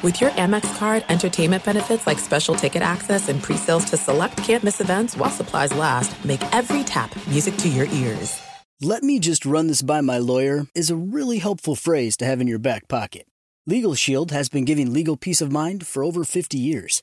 With your Amex card, entertainment benefits like special ticket access and pre-sales to select campus events while supplies last, make every tap music to your ears. Let me just run this by my lawyer is a really helpful phrase to have in your back pocket. Legal Shield has been giving legal peace of mind for over 50 years.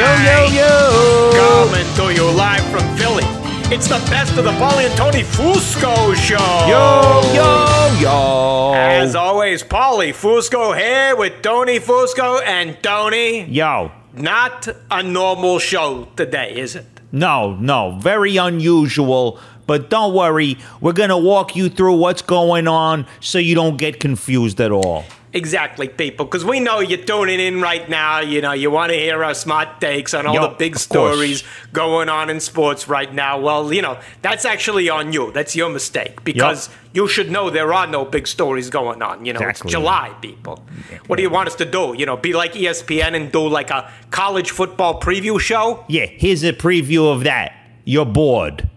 Yo, yo, yo. Coming to you live from Philly. It's the best of the Paulie and Tony Fusco show. Yo, yo, yo. As always, Paulie Fusco here with Tony Fusco and Tony. Yo. Not a normal show today, is it? No, no. Very unusual. But don't worry. We're going to walk you through what's going on so you don't get confused at all. Exactly, people, because we know you're tuning in right now. You know, you want to hear our smart takes on all Yup, the big of course. stories going on in sports right now. Well, you know, that's actually on you. That's your mistake because you should know there are no big stories going on. You know, Exactly. it's July, people. What do you want us to do? You know, be like ESPN and do like a college football preview show? Yeah, here's a preview of that. You're bored.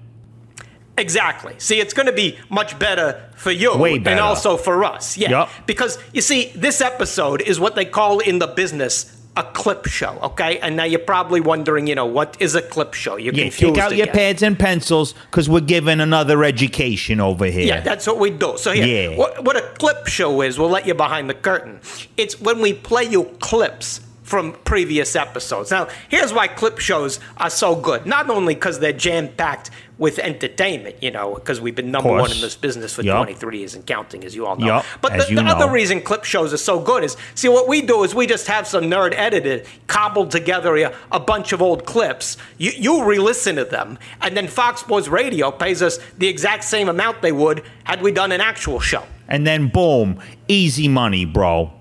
Exactly. See, it's going to be much better for you Way and also for us. Yeah. Yup. Because you see, this episode is what they call in the business a clip show, okay? And now you're probably wondering, you know, what is a clip show? You're Yeah, confused take out your again. pads and pencils because we're giving another education over here. Yeah, that's what we do. So here, Yeah. what, what a clip show is, we'll let you behind the curtain. It's when we play you clips from previous episodes. Now, here's why clip shows are so good. Not only because they're jam-packed with entertainment, you know, because we've been number one in this business for Yup. 23 years and counting, as you all know. Yup, but as the, the other reason clip shows are so good is, see, what we do is we just have some nerd edited, cobbled together a, a bunch of old clips. You, you re-listen to them, and then Fox Sports Radio pays us the exact same amount they would had we done an actual show. And then boom, easy money, bro.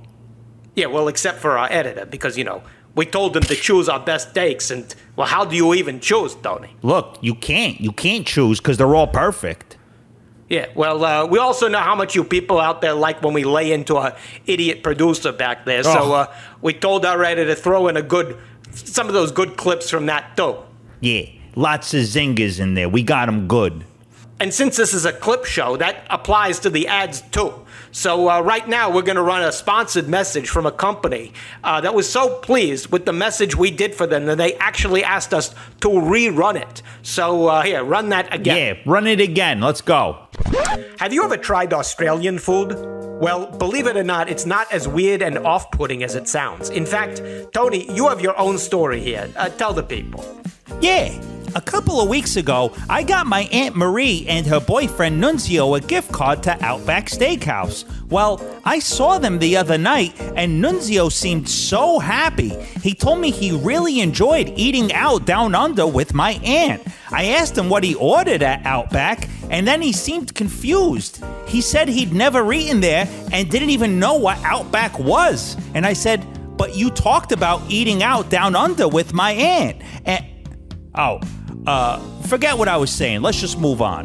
Yeah, well, except for our editor, because, you know, we told him to choose our best takes, and, well, how do you even choose, Tony? Look, you can't. You can't choose because they're all perfect. Yeah, well, uh, we also know how much you people out there like when we lay into our idiot producer back there. So Oh. uh, we told our editor to throw in a good, some of those good clips from that too. Yeah, lots of zingers in there. We got them good. And since this is a clip show, that applies to the ads too. So uh, right now we're going to run a sponsored message from a company uh, that was so pleased with the message we did for them that they actually asked us to rerun it. So uh, here, run that again. Yeah, run it again. Let's go. Have you ever tried Australian food? Well, believe it or not, it's not as weird and off putting as it sounds. In fact, Tony, you have your own story here. Uh, tell the people. Yeah. A couple of weeks ago, I got my Aunt Marie and her boyfriend Nunzio a gift card to Outback Steakhouse. Well, I saw them the other night, and Nunzio seemed so happy. He told me he really enjoyed eating out down under with my aunt. I asked him what he ordered at Outback, and then he seemed confused. He said he'd never eaten there and didn't even know what Outback was. And I said, But you talked about eating out down under with my aunt. And Oh, uh, forget what I was saying. Let's just move on.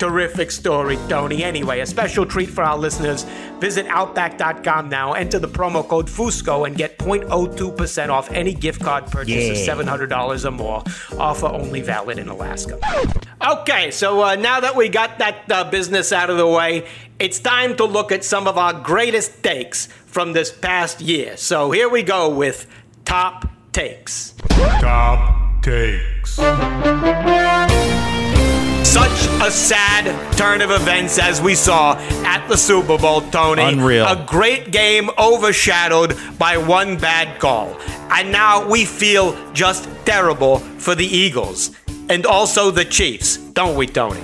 Terrific story, Tony. Anyway, a special treat for our listeners. Visit Outback.com now, enter the promo code FUSCO, and get 0.02% off any gift card purchase of $700 or more. Offer only valid in Alaska. Okay, so uh, now that we got that uh, business out of the way, it's time to look at some of our greatest takes from this past year. So here we go with Top Takes. Top takes. Such a sad turn of events as we saw at the Super Bowl, Tony. Unreal. A great game overshadowed by one bad call. And now we feel just terrible for the Eagles and also the Chiefs, don't we, Tony?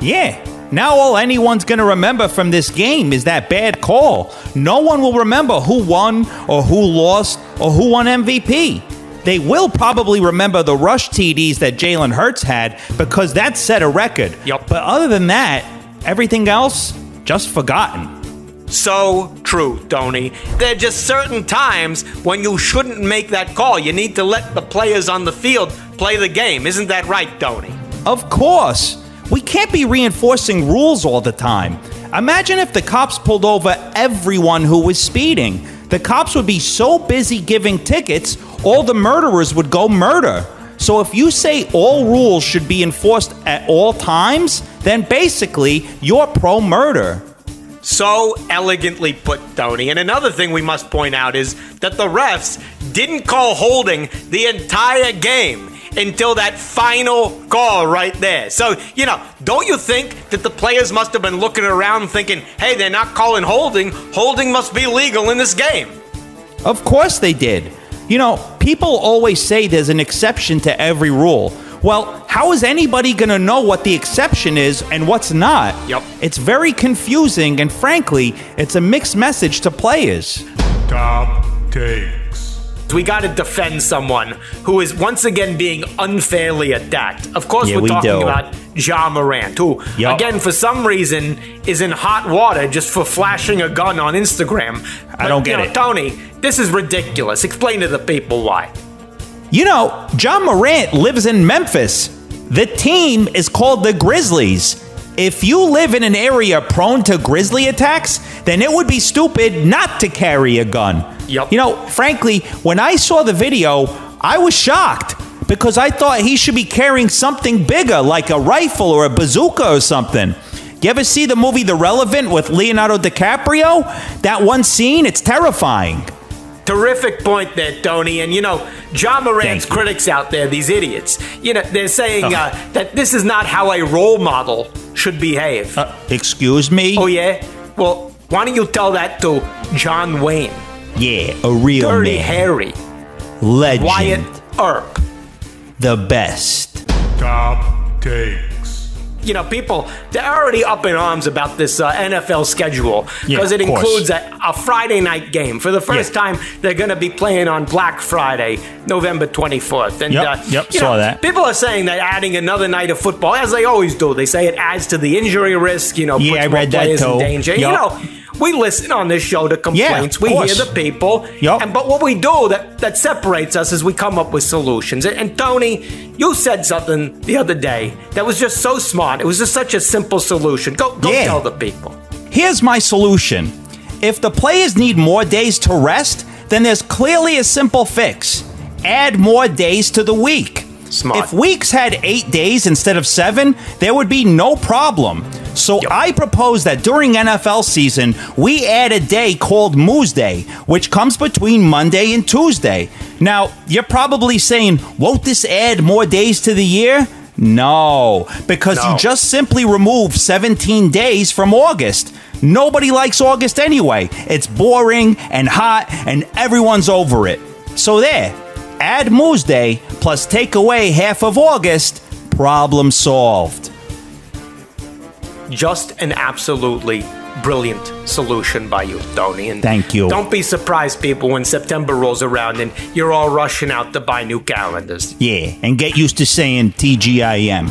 Yeah. Now all anyone's going to remember from this game is that bad call. No one will remember who won or who lost or who won MVP. They will probably remember the rush TDs that Jalen Hurts had because that set a record. Yup. But other than that, everything else just forgotten. So true, Tony. There are just certain times when you shouldn't make that call. You need to let the players on the field play the game. Isn't that right, Tony? Of course. We can't be reinforcing rules all the time. Imagine if the cops pulled over everyone who was speeding. The cops would be so busy giving tickets, all the murderers would go murder. So if you say all rules should be enforced at all times, then basically you're pro murder. So elegantly put, Tony. And another thing we must point out is that the refs didn't call holding the entire game until that final call right there. So, you know, don't you think that the players must have been looking around thinking, hey, they're not calling holding. Holding must be legal in this game. Of course they did. You know, people always say there's an exception to every rule. Well, how is anybody going to know what the exception is and what's not? Yep. It's very confusing, and frankly, it's a mixed message to players. Top takes. We got to defend someone who is once again being unfairly attacked. Of course, Yeah, we're we talking do. about Ja Morant, who, Yup. again, for some reason, is in hot water just for flashing a gun on Instagram. I don't But, you get know, it. Tony, this is ridiculous. Explain to the people why. You know, Ja Morant lives in Memphis. The team is called the Grizzlies. If you live in an area prone to grizzly attacks, then it would be stupid not to carry a gun. Yup. You know, frankly, when I saw the video, I was shocked because I thought he should be carrying something bigger, like a rifle or a bazooka or something. You ever see the movie The Revenant with Leonardo DiCaprio? That one scene, it's terrifying. Terrific point there, Tony. And you know, John you. critics out there, these idiots, you know, they're saying uh, that this is not how a role model should behave. Uh, excuse me? oh, yeah? Well, why don't you tell that to John Wayne, Yeah, a real Dirty man. Harry, Legend. Wyatt Earp? The best. Top takes. You know, people, they're already up in arms about this uh, NFL schedule Yeah, because it includes a, a Friday night game. For the first Yeah. time, they're going to be playing on Black Friday, November 24th. And, Yep, uh, yep, you saw know, that. People are saying that adding another night of football, as they always do, they say it adds to the injury risk, you know, Yeah, puts I more read that players in too. danger. You know, we listen on this show to complaints. of we hear the people. Yup. And but what we do that that separates us is we come up with solutions. And, and Tony, you said something the other day that was just so smart. It was just such a simple solution. Go go Yeah. tell the people. Here's my solution. If the players need more days to rest, then there's clearly a simple fix. Add more days to the week. Smart. If weeks had eight days instead of seven, there would be no problem. So I propose that during NFL season, we add a day called Moose Day, which comes between Monday and Tuesday. Now, you're probably saying, won't this add more days to the year? No, because No. you just simply remove 17 days from August. Nobody likes August anyway. It's boring and hot, and everyone's over it. So there, add Moose Day plus take away half of August. Problem solved. Just an absolutely brilliant solution by you, Tony. And Thank you. Don't be surprised, people, when September rolls around and you're all rushing out to buy new calendars. Yeah, and get used to saying TGIM.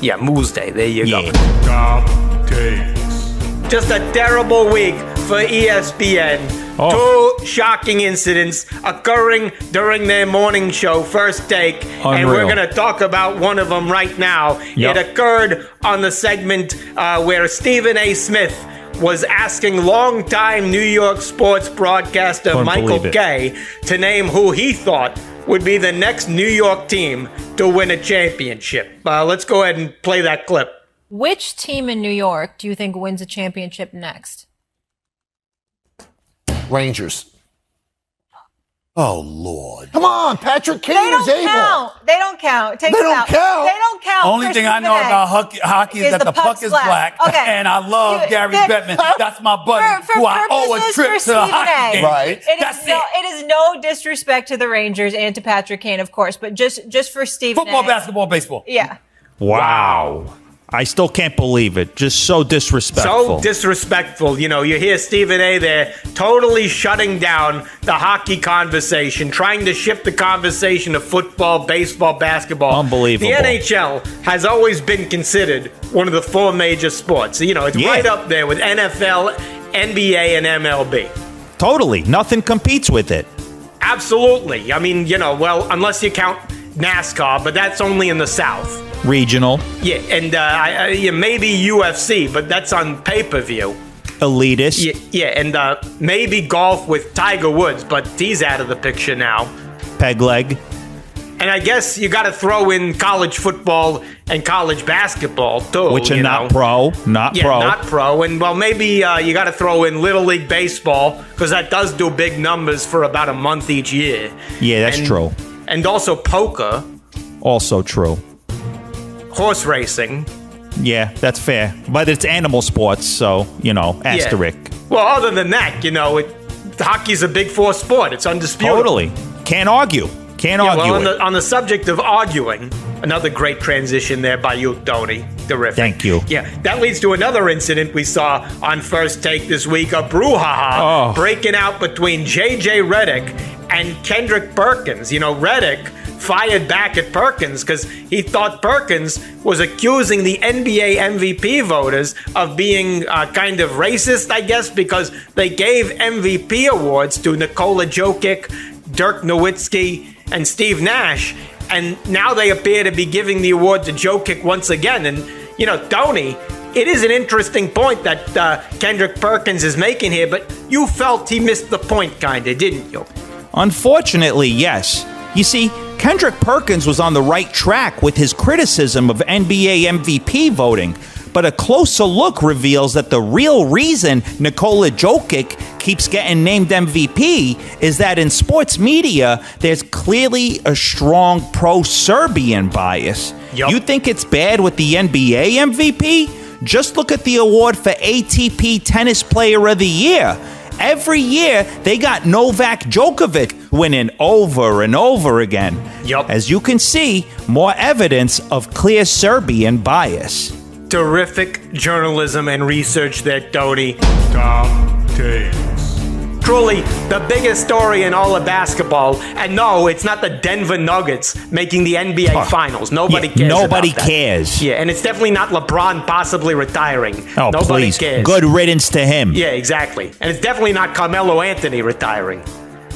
Yeah, Moose Day. There you Yeah. go. Top takes. Just a terrible week for ESPN. Oh. Two shocking incidents occurring during their morning show, First Take. And we're going to talk about one of them right now. Yep. It occurred on the segment uh, where Stephen A. Smith was asking longtime New York sports broadcaster Couldn't Michael believe it. Kay to name who he thought would be the next New York team to win a championship. Uh, let's go ahead and play that clip. Which team in New York do you think wins a championship next? Rangers. Oh Lord. Come on, Patrick Kane They is don't able. count. They don't count. Take They don't out. count. They don't count. Only for thing I know A. about hockey, hockey is, Is that the the, puck is black. black. Okay. And I love You- Gary Bettman. That's my buddy For, for who I owe a trip to the hockey game. Right. It is That's no, it. it is no disrespect to the Rangers and to Patrick Kane, of course, but just just for Stephen Football, A. basketball, baseball. Yeah. Wow. I still can't believe it. Just so disrespectful. So disrespectful. You know, you hear Stephen A. there totally shutting down the hockey conversation, trying to shift the conversation to football, baseball, basketball. Unbelievable. The NHL has always been considered one of the four major sports. You know, it's Yeah. right up there with NFL, NBA, and MLB. totally. Nothing competes with it. Absolutely. I mean, you know, well, unless you count NASCAR, but that's only in the South. Regional, Yeah, and uh, I, I, yeah, maybe UFC, but that's on pay per view. elitist, Yeah, yeah, and uh, maybe golf with Tiger Woods, but he's out of the picture now. peg leg. And I guess you got to throw in college football and college basketball too, which are not know. pro. Not Yeah, pro. not pro. And well, maybe uh, you got to throw in Little League baseball because that does do big numbers for about a month each year. yeah, that's And- true. And also poker, Also true. Horse racing. Yeah, that's fair. But it's animal sports, so, you know, Yeah. asterisk. Well, other than that, you know, it, hockey's a big four sport. It's undisputed. Totally. Can't argue. Can't Yeah, argue well, on the, on the subject of arguing, another great transition there by you, Tony. Terrific. Thank you. Yeah, that leads to another incident we saw on First Take this week a brouhaha Oh. breaking out between J.J. Redick and Kendrick Perkins. You know, Redick fired back at Perkins because he thought Perkins was accusing the NBA MVP voters of being uh, kind of racist, I guess, because they gave MVP awards to Nikola Jokic, Dirk Nowitzki, and Steve Nash. And now they appear to be giving the award to Jokic once again. And, you know, Tony, it is an interesting point that uh, Kendrick Perkins is making here, but you felt he missed the point, kinda, didn't you? Unfortunately, yes. You see, Kendrick Perkins was on the right track with his criticism of NBA MVP voting, but a closer look reveals that the real reason Nikola Jokic keeps getting named MVP is that in sports media, there's clearly a strong pro Serbian bias. Yup. You think it's bad with the NBA MVP? Just look at the award for ATP Tennis Player of the Year. Every year, they got Novak Djokovic winning over and over again. Yup. As you can see, more evidence of clear Serbian bias. Terrific journalism and research there, Tony. Top takes. Truly, the biggest story in all of basketball. And no, it's not the Denver Nuggets making the NBA Oh, Finals. Nobody yeah, cares. nobody about that. cares. Yeah, and it's definitely not LeBron possibly retiring. Oh, Nobody please. cares. Good riddance to him. Yeah, exactly. And it's definitely not Carmelo Anthony retiring.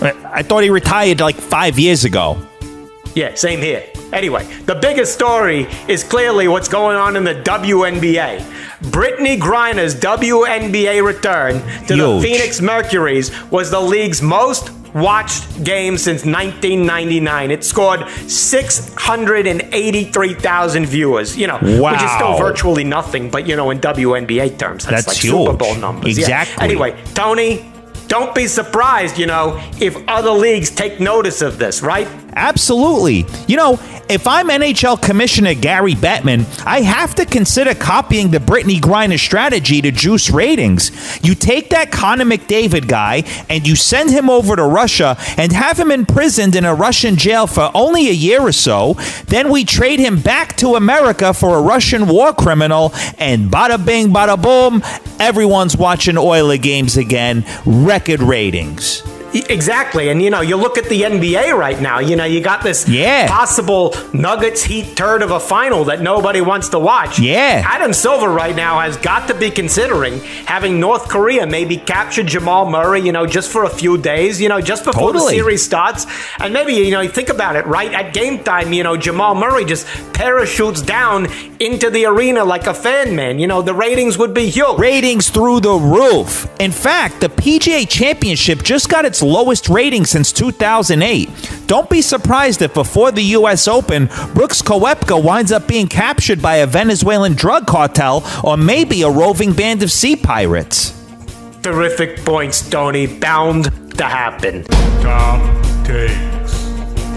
I thought he retired like five years ago. Yeah, same here. Anyway, the biggest story is clearly what's going on in the WNBA. Brittney Griner's WNBA return to the Phoenix Mercuries was the league's most watched game since 1999. It scored 683,000 viewers, you know, which is still virtually nothing, but you know, in WNBA terms, that's, That's like Super. Bowl numbers. Yeah. Exactly. Anyway, Tony, don't be surprised, you know, if other leagues take notice of this, right? Absolutely. You know, if I'm NHL Commissioner Gary Bettman, I have to consider copying the Brittney Griner strategy to juice ratings. You take that Connor McDavid guy and you send him over to Russia and have him imprisoned in a Russian jail for only a year or so. Then we trade him back to America for a Russian war criminal, and bada bing, bada boom, everyone's watching Oiler games again. Record ratings. Exactly. And, you know, you look at the NBA right now, you know, you got this Yeah. possible Nuggets Heat turd of a final that nobody wants to watch. Yeah. Adam Silver right now has got to be considering having North Korea maybe capture Jamal Murray, you know, just for a few days, you know, just before Totally. the series starts. And maybe, you know, you think about it, right? At game time, you know, Jamal Murray just parachutes down into the arena like a fan man. You know, the ratings would be huge. ratings through the roof. In fact, the PGA Championship just got its lowest rating since 2008. Don't be surprised if before the U.S. Open, Brooks Koepka winds up being captured by a Venezuelan drug cartel or maybe a roving band of sea pirates. Terrific points, Tony. Bound to happen. Tom takes.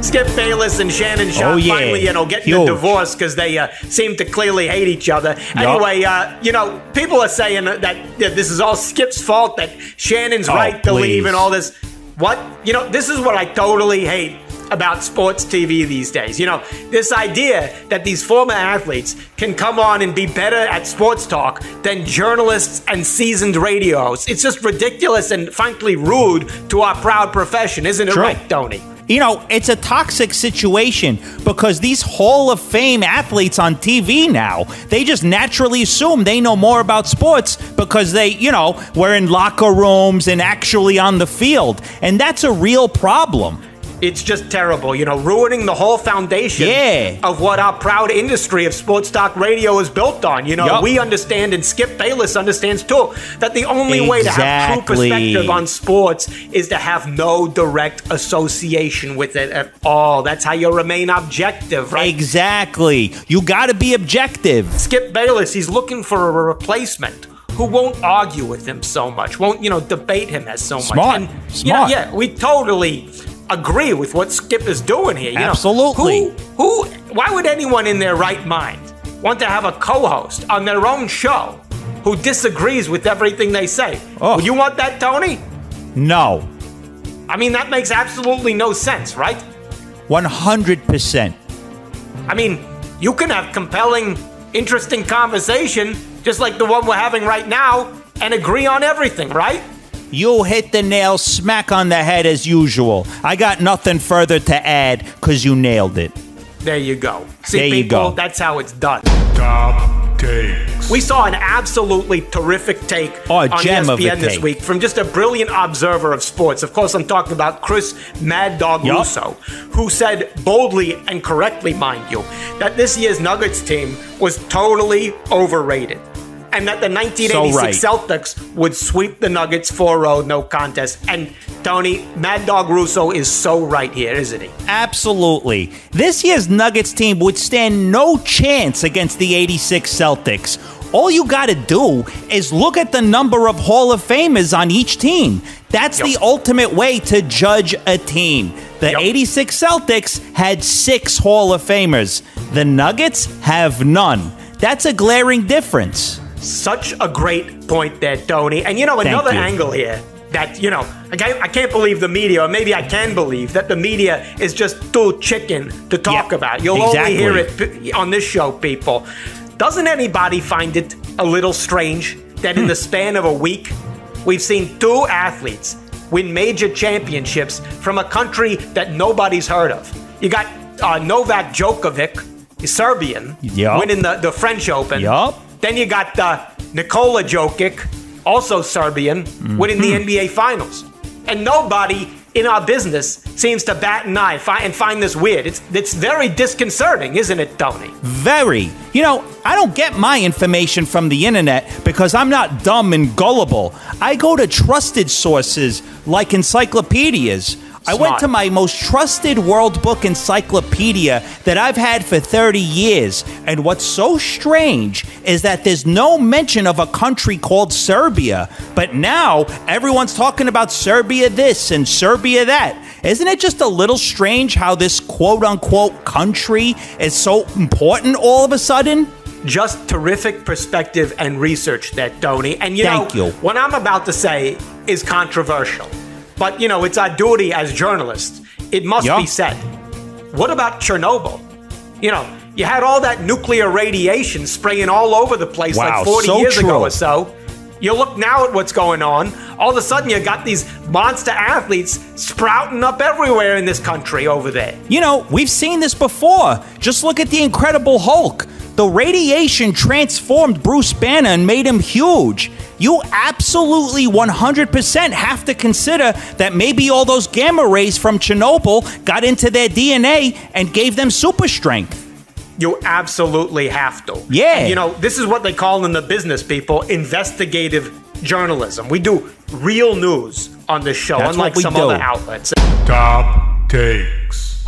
Skip Bayless and Shannon Sharpe Oh, yeah. finally, you know, getting Huge. a divorce because they uh, seem to clearly hate each other. Anyway, uh, you know, people are saying that, that this is all Skip's fault, that Shannon's Oh, right to please. leave and all this. What? You know, this is what I totally hate about sports TV these days. You know, this idea that these former athletes can come on and be better at sports talk than journalists and seasoned radios. It's just ridiculous and frankly rude to our proud profession, isn't it True. right, Tony? You know, it's a toxic situation because these Hall of Fame athletes on TV now, they just naturally assume they know more about sports because they, you know, were in locker rooms and actually on the field. And that's a real problem. It's just terrible, you know, ruining the whole foundation Yeah. of what our proud industry of sports talk radio is built on. You know, Yup. we understand, and Skip Bayless understands too, that the only way to have true perspective on sports is to have no direct association with it at all. That's how you remain objective, right? Exactly. You got to be objective. Skip Bayless, he's looking for a replacement who won't argue with him so much, won't, you know, debate him as so Smart. much. you know, Smart. yeah, we totally agree with what Skip is doing here. You know, Absolutely. who, who, why would anyone in their right mind want to have a co-host on their own show who disagrees with everything they say? Oh. Would you want that, Tony? No. I mean, that makes absolutely no sense, right? 100%. I mean, you can have compelling, interesting conversation, just like the one we're having right now, and agree on everything, right? You hit the nail smack on the head as usual. I got nothing further to add because you nailed it. There you go. See, There you people, go. that's how it's done. Tom takes. We saw an absolutely terrific take Oh, on gem of ESPN this take. week from just a brilliant observer of sports. Of course, I'm talking about Chris Mad Dog Yup. Russo, who said boldly and correctly, mind you, that this year's Nuggets team was totally overrated. And that the 1986 So right. Celtics would sweep the Nuggets 4 0, no contest. And Tony, Mad Dog Russo is so right here, isn't he? Absolutely. This year's Nuggets team would stand no chance against the 86 Celtics. All you got to do is look at the number of Hall of Famers on each team. That's Yup. the ultimate way to judge a team. The Yup. 86 Celtics had six Hall of Famers, the Nuggets have none. That's a glaring difference. Such a great point there, Tony. And you know, another you. angle here that, you know, I can't, I can't believe the media, or maybe I can believe that the media is just too chicken to talk Yep, about. You'll exactly. only hear it on this show, people. Doesn't anybody find it a little strange that Hmm. in the span of a week, we've seen two athletes win major championships from a country that nobody's heard of? You got uh, Novak Djokovic, Serbian, Yup. winning the, the French Open. Then you got uh, Nikola Jokic, also Serbian, winning the NBA Finals. And nobody in our business seems to bat an eye fi- and find this weird. It's, it's very disconcerting, isn't it, Tony? Very. You know, I don't get my information from the internet because I'm not dumb and gullible. I go to trusted sources like encyclopedias. I went to my most trusted World Book encyclopedia that I've had for 30 years. And what's so strange is that there's no mention of a country called Serbia. But now everyone's talking about Serbia this and Serbia that. Isn't it just a little strange how this quote unquote country is so important all of a sudden? Just terrific perspective and research there, Tony. And you Thank know, you. what I'm about to say is controversial. But, you know, it's our duty as journalists. It must Yeah. be said. What about Chernobyl? You know, you had all that nuclear radiation spraying all over the place Wow, like 40 so years ago or so. You look now at what's going on. All of a sudden, you got these monster athletes sprouting up everywhere in this country over there. You know, we've seen this before. Just look at the Incredible Hulk. The radiation transformed Bruce Banner and made him huge. You absolutely 100% have to consider that maybe all those gamma rays from Chernobyl got into their DNA and gave them super strength. You absolutely have to. Yeah. And, you know, this is what they call in the business people investigative journalism. We do real news on this show, That's unlike some do. other outlets. Top takes.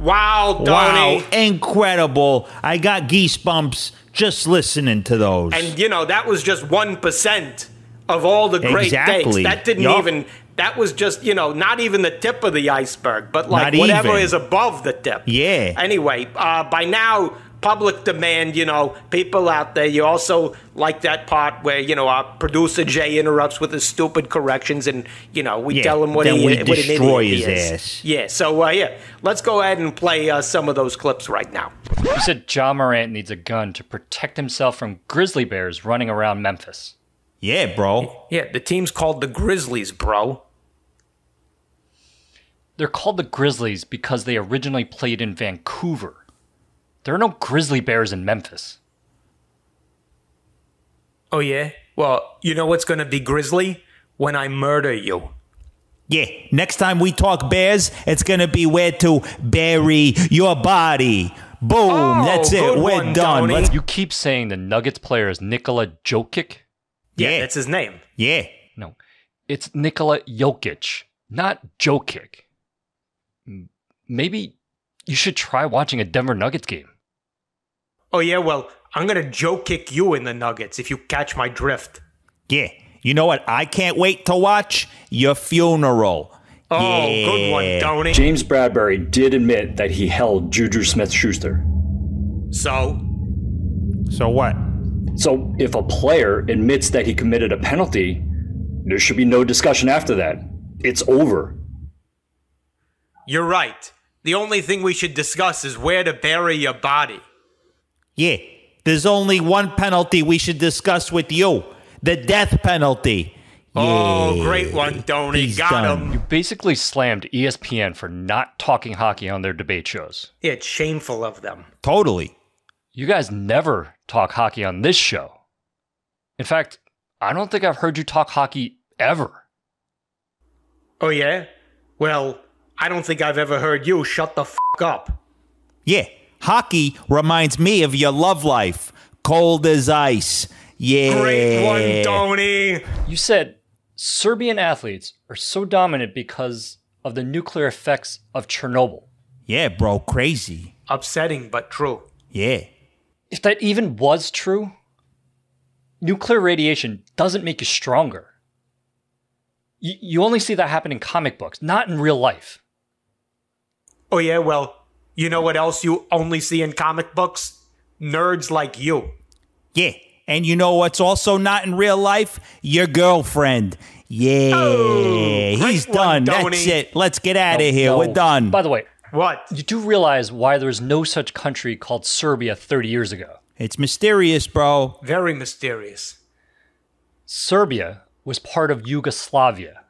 Wow, Wow, incredible. I got goosebumps just listening to those. And you know, that was just 1% of all the great Exactly. That didn't Yup. even that was just, you know, not even the tip of the iceberg, but like Not whatever even. is above the tip. Yeah. Anyway, uh, by now public demand, you know, people out there, you also like that part where, you know, our producer Jay interrupts with his stupid corrections and, you know, we Yeah, tell him what, then he, we what an destroy idiot he his is. ass. Yeah, so uh, yeah, let's go ahead and play uh, some of those clips right now. You said Ja Morant needs a gun to protect himself from grizzly bears running around Memphis. yeah, bro. Yeah, the team's called the Grizzlies, bro. They're called the Grizzlies because they originally played in Vancouver. There are no grizzly bears in Memphis. Oh, yeah? Well, you know what's going to be grizzly? When I murder you. Yeah, next time we talk bears, it's gonna be where to bury your body. Boom, Oh, that's it. We're one, done. Let's- You keep saying the Nuggets player is Nikola Jokic. Yeah, Yeah. that's his name. yeah. No, it's Nikola Jokic, not Jokic. Maybe you should try watching a Denver Nuggets game. Oh, yeah, well, I'm going to Joe kick you in the Nuggets if you catch my drift. Yeah. You know what? I can't wait to watch your funeral. Oh, Yeah. good one, Tony. James Bradberry did admit that he held Juju Smith Schuster. So, So what? So if a player admits that he committed a penalty, there should be no discussion after that. It's over. you're right. The only thing we should discuss is where to bury your body. Yeah. There's only one penalty we should discuss with you the death penalty. Oh, Yeah. great one, Tony. He's Got done. him. You basically slammed ESPN for not talking hockey on their debate shows. Yeah, it's shameful of them. Totally. You guys never talk hockey on this show. In fact, I don't think I've heard you talk hockey ever. Oh, yeah? Well, I don't think I've ever heard you shut the f up. Yeah. Hockey reminds me of your love life. Cold as ice. Yeah. Great one, Tony. You said Serbian athletes are so dominant because of the nuclear effects of Chernobyl. Yeah, bro. Crazy. Upsetting, but true. Yeah. If that even was true, nuclear radiation doesn't make you stronger. You, you only see that happen in comic books, not in real life. Oh, yeah, well, you know what else you only see in comic books? Nerds like you. Yeah. And you know what's also not in real life? Your girlfriend. Yeah. Oh, He's done. Tony. That's it. Let's get out No, of here. no. We're done. By the way, What? you do realize why there was no such country called Serbia 30 years ago. it's mysterious, bro. Very mysterious. Serbia was part of Yugoslavia.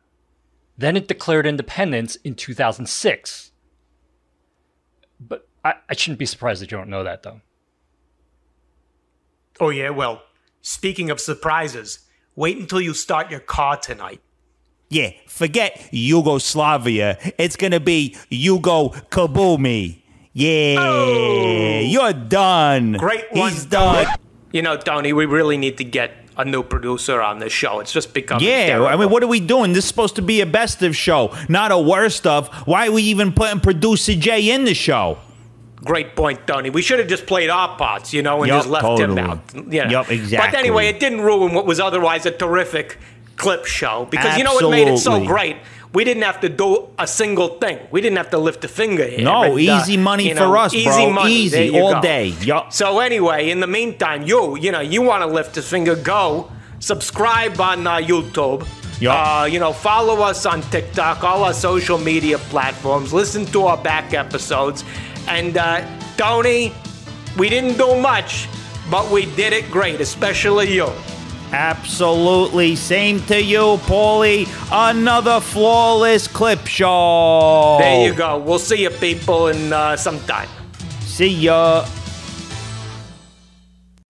Then it declared independence in 2006. But I, I shouldn't be surprised that you don't know that, though. Oh, yeah, well, speaking of surprises, wait until you start your car tonight. Yeah. Forget Yugoslavia. It's going to be Yugo Kabumi. Yeah. Oh! You're done. Oh. Great one, He's done. You know, Tony, we really need to get a new producer on this show. It's just becoming Yeah, terrible. I mean, what are we doing? This is supposed to be a best of show, not a worst of. Why are we even putting producer Jay in the show? Great point, Tony. We should have just played our parts, you know, and Yup, just left him totally. out. You know. Yup, But anyway, it didn't ruin what was otherwise a terrific clip show because you know what made it so great? We didn't have to do a single thing. We didn't have to lift a finger here. No, And, uh, easy money you for us, easy bro. Money. Easy, all go. day. Yup. So anyway, in the meantime, you, you know, you want to lift a finger, go subscribe on uh, YouTube. Yup. Uh, you know, follow us on TikTok, all our social media platforms. Listen to our back episodes. And uh, Tony, we didn't do much, but we did it great, especially you. Absolutely. Same to you, Paulie. Another flawless clip show. There you go. We'll see you people in uh, some time. See ya.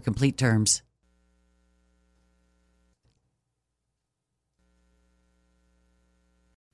complete terms.